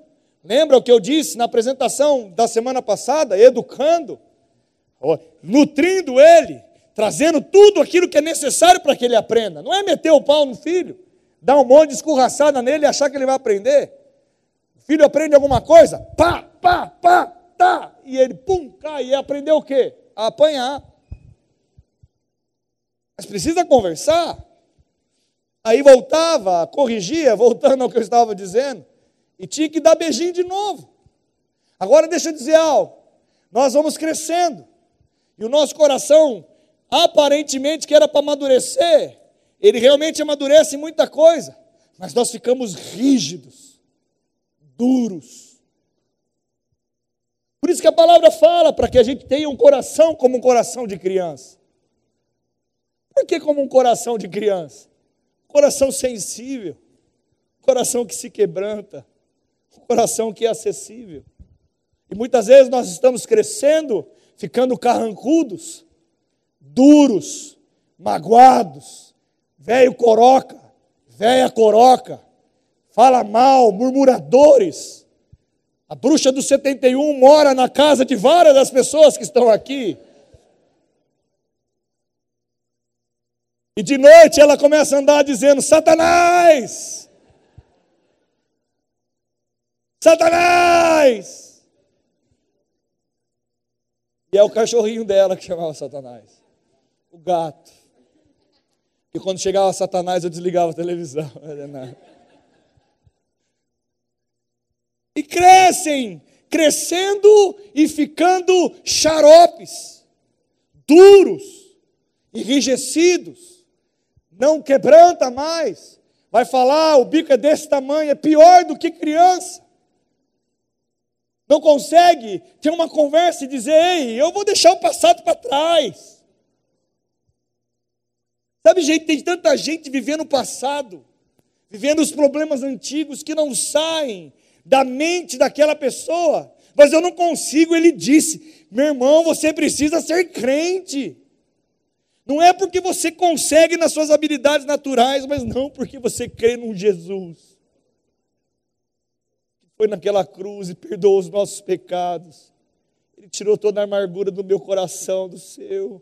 Lembra o que eu disse na apresentação da semana passada? Educando, nutrindo ele, trazendo tudo aquilo que é necessário para que ele aprenda. Não é meter o pau no filho, dar um monte de escorraçada nele e achar que ele vai aprender. O filho aprende alguma coisa, pá, pá, pá, tá, e ele, pum, cai, e aprendeu o quê? A apanhar. Mas precisa conversar. Aí voltava, corrigia, voltando ao que eu estava dizendo, e tinha que dar beijinho de novo. Agora deixa eu dizer algo. Nós vamos crescendo. E o nosso coração, aparentemente que era para amadurecer, ele realmente amadurece em muita coisa, mas nós ficamos rígidos, duros. Por isso que a palavra fala para que a gente tenha um coração como um coração de criança. Por que como um coração de criança? Coração sensível, coração que se quebranta, coração que é acessível. E muitas vezes nós estamos crescendo, ficando carrancudos, duros, magoados, velho coroca, velha coroca, fala mal, murmuradores. A bruxa do 71 mora na casa de várias das pessoas que estão aqui. E de noite ela começa a andar dizendo: Satanás! Satanás! E é o cachorrinho dela que chamava Satanás. O gato. E quando chegava Satanás, eu desligava a televisão. E crescem, crescendo e ficando xaropes, duros, enrijecidos não quebranta mais. Vai falar, o bico é desse tamanho, é pior do que criança. Não consegue ter uma conversa e dizer: ei, eu vou deixar o passado para trás. Sabe, gente, tem tanta gente vivendo o passado, vivendo os problemas antigos que não saem da mente daquela pessoa. Mas eu não consigo, ele disse: meu irmão, você precisa ser crente. Não é porque você consegue nas suas habilidades naturais, mas não porque você crê num Jesus. Foi naquela cruz e perdoou os nossos pecados. Ele tirou toda a amargura do meu coração, do seu.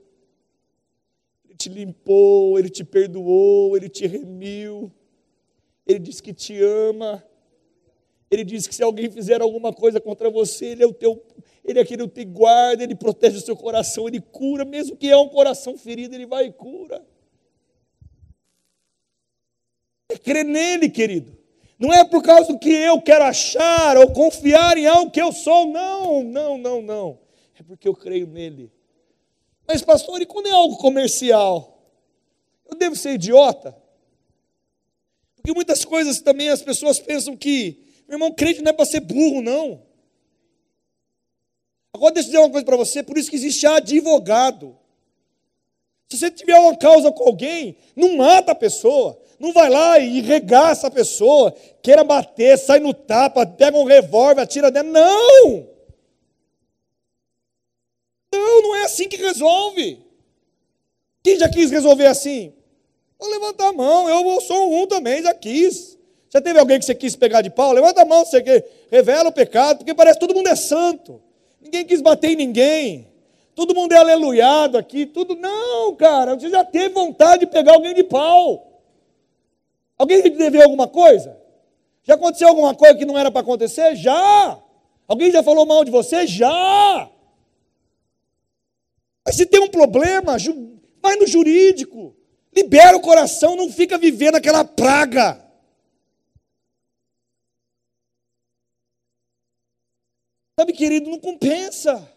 Ele te limpou, ele te perdoou, ele te remiu. Ele diz que te ama. Ele diz que se alguém fizer alguma coisa contra você, ele é o teu ele é aquele que te guarda, Ele protege o seu coração, Ele cura, mesmo que é um coração ferido, Ele vai e cura. É crer nele, querido. Não é por causa do que eu quero achar ou confiar em algo que eu sou, não, não, não, não. É porque eu creio nele. Mas, pastor, e quando é algo comercial? Eu devo ser idiota? Porque muitas coisas também as pessoas pensam que, meu irmão, crente não é para ser burro, não. Agora deixa eu dizer uma coisa para você, por isso que existe advogado. Se você tiver uma causa com alguém, não mata a pessoa, não vai lá e regaça a pessoa, queira bater, sai no tapa, pega um revólver, atira dentro. Não! Não, não é assim que resolve. Quem já quis resolver assim? Vou levantar a mão, eu sou um também, já quis. Já teve alguém que você quis pegar de pau? Levanta a mão, você revela o pecado, porque parece que todo mundo é santo. Ninguém quis bater em ninguém. Todo mundo é aleluiado aqui, tudo. Não, cara, você já teve vontade de pegar alguém de pau. Alguém te deveu alguma coisa? Já aconteceu alguma coisa que não era para acontecer? Já. Alguém já falou mal de você? Já. Mas se tem um problema, vai no jurídico. Libera o coração, não fica vivendo aquela praga. Sabe, querido, não compensa.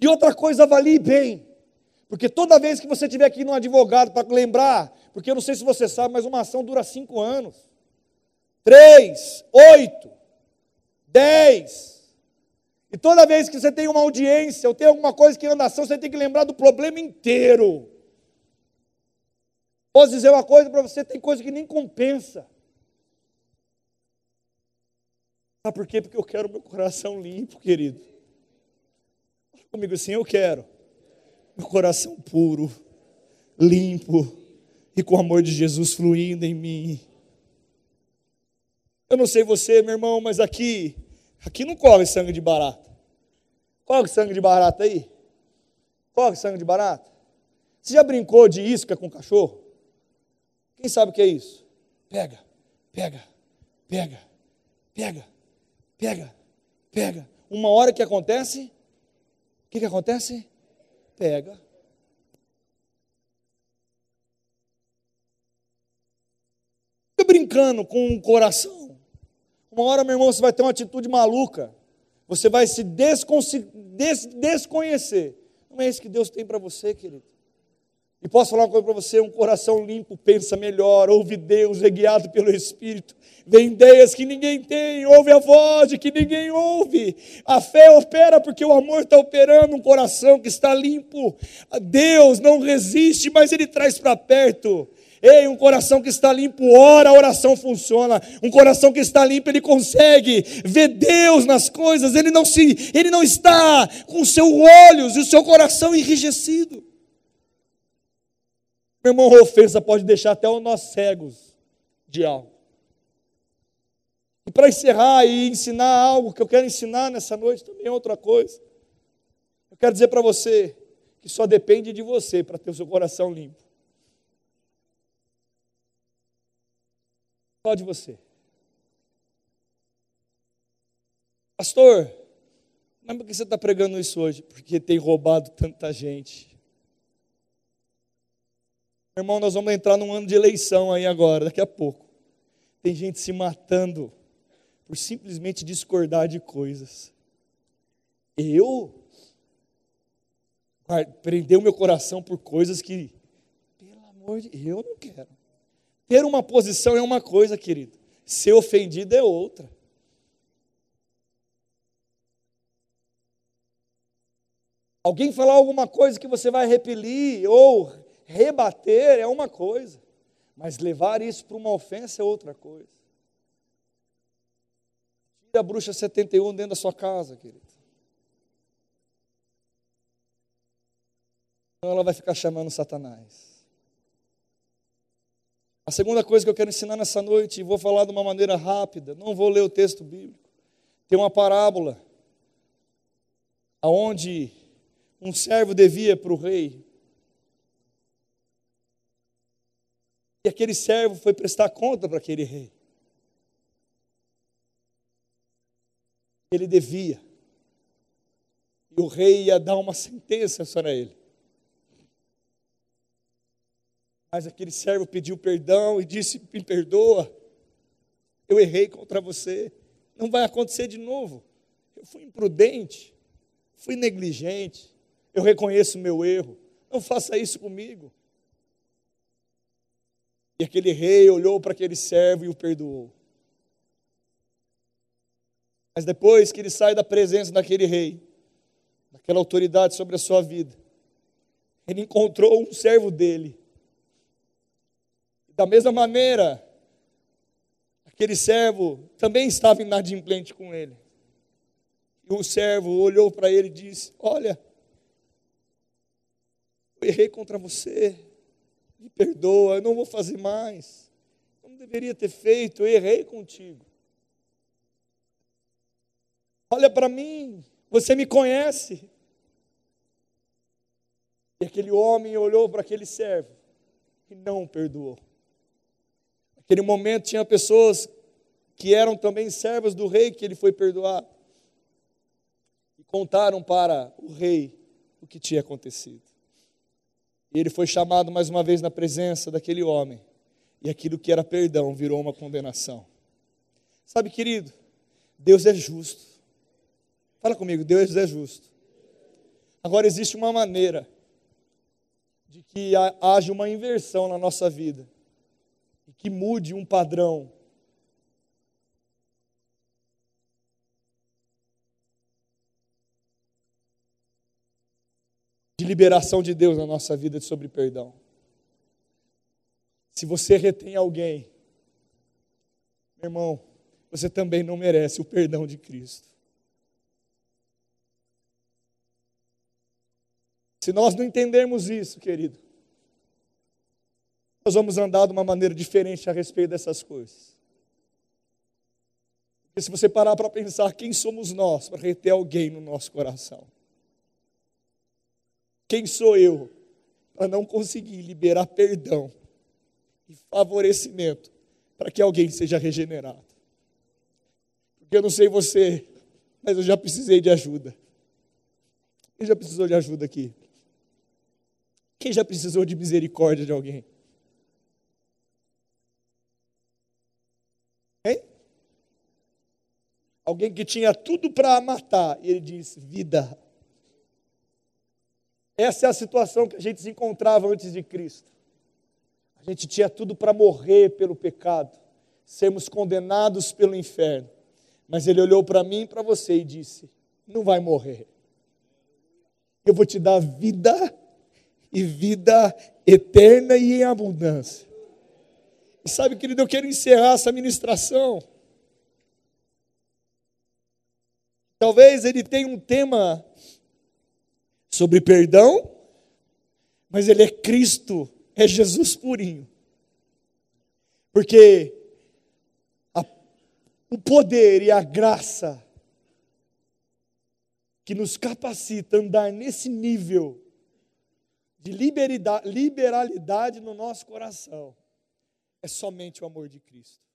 E outra coisa, avalie bem. Porque toda vez que você tiver aqui num advogado para lembrar, porque eu não sei se você sabe, mas uma ação dura cinco anos. Três, oito, dez. E toda vez que você tem uma audiência ou tem alguma coisa que anda ação, você tem que lembrar do problema inteiro. Posso dizer uma coisa para você: tem coisa que nem compensa. Sabe por quê? Porque eu quero meu coração limpo, querido. Fala comigo assim, eu quero meu coração puro, limpo e com o amor de Jesus fluindo em mim. Eu não sei você, meu irmão, mas aqui, aqui não corre sangue de barata. Corre sangue de barata aí? Corre sangue de barata? Você já brincou de isca com cachorro? Quem sabe o que é isso? Pega, pega, pega, pega, pega, pega. Uma hora que acontece, o que, que acontece? Pega. Fica brincando com o coração. Uma hora, meu irmão, você vai ter uma atitude maluca. Você vai se des desconhecer. Não é isso que Deus tem para você, querido. E posso falar uma coisa para você: um coração limpo pensa melhor, ouve Deus, é guiado pelo Espírito, vê ideias que ninguém tem, ouve a voz de que ninguém ouve. A fé opera porque o amor está operando um coração que está limpo. Deus não resiste, mas Ele traz para perto. Ei, um coração que está limpo, ora, a oração funciona. Um coração que está limpo, ele consegue ver Deus nas coisas. Ele não se, ele não está com os seus olhos e o seu coração enrijecido. Meu irmão, a ofensa pode deixar até nós cegos de algo. E para encerrar e ensinar algo que eu quero ensinar nessa noite também é outra coisa. Eu quero dizer para você que só depende de você para ter o seu coração limpo. Só de você. Pastor, mas por que você está pregando isso hoje? Porque tem roubado tanta gente. Irmão, nós vamos entrar num ano de eleição aí agora, daqui a pouco. Tem gente se matando por simplesmente discordar de coisas. Eu prender o meu coração por coisas que, pelo amor de Deus, eu não quero. Ter uma posição é uma coisa, querido. Ser ofendido é outra. Alguém falar alguma coisa que você vai repelir ou Rebater é uma coisa, mas levar isso para uma ofensa é outra coisa. Tira a bruxa 71 dentro da sua casa, querido. Então ela vai ficar chamando Satanás. A segunda coisa que eu quero ensinar nessa noite, e vou falar de uma maneira rápida, não vou ler o texto bíblico. Tem uma parábola aonde um servo devia para o rei E aquele servo foi prestar conta para aquele rei. Ele devia. E o rei ia dar uma sentença para ele. Mas aquele servo pediu perdão e disse: Me perdoa, eu errei contra você, não vai acontecer de novo. Eu fui imprudente, fui negligente, eu reconheço o meu erro, não faça isso comigo. E aquele rei olhou para aquele servo e o perdoou. Mas depois que ele sai da presença daquele rei, daquela autoridade sobre a sua vida, ele encontrou um servo dele. Da mesma maneira, aquele servo também estava inadimplente com ele. E o servo olhou para ele e disse: Olha, eu errei contra você me perdoa, eu não vou fazer mais. Eu não deveria ter feito, eu errei contigo. Olha para mim, você me conhece. E aquele homem olhou para aquele servo e não o perdoou. Naquele momento tinha pessoas que eram também servas do rei que ele foi perdoar. E contaram para o rei o que tinha acontecido. E ele foi chamado mais uma vez na presença daquele homem. E aquilo que era perdão virou uma condenação. Sabe, querido, Deus é justo. Fala comigo, Deus é justo. Agora existe uma maneira de que haja uma inversão na nossa vida que mude um padrão de liberação de Deus na nossa vida sobre perdão. Se você retém alguém, meu irmão, você também não merece o perdão de Cristo. Se nós não entendermos isso, querido, nós vamos andar de uma maneira diferente a respeito dessas coisas. Porque se você parar para pensar quem somos nós para reter alguém no nosso coração, quem sou eu para não conseguir liberar perdão e favorecimento para que alguém seja regenerado. Porque eu não sei você, mas eu já precisei de ajuda. Quem já precisou de ajuda aqui? Quem já precisou de misericórdia de alguém? Hein? Alguém que tinha tudo para matar, e ele disse: vida. Essa é a situação que a gente se encontrava antes de Cristo. A gente tinha tudo para morrer pelo pecado, sermos condenados pelo inferno. Mas ele olhou para mim e para você e disse: Não vai morrer. Eu vou te dar vida e vida eterna e em abundância. E sabe, querido, eu quero encerrar essa ministração. Talvez ele tenha um tema sobre perdão, mas ele é Cristo, é Jesus purinho. Porque a, o poder e a graça que nos capacita a andar nesse nível de liberalidade no nosso coração é somente o amor de Cristo.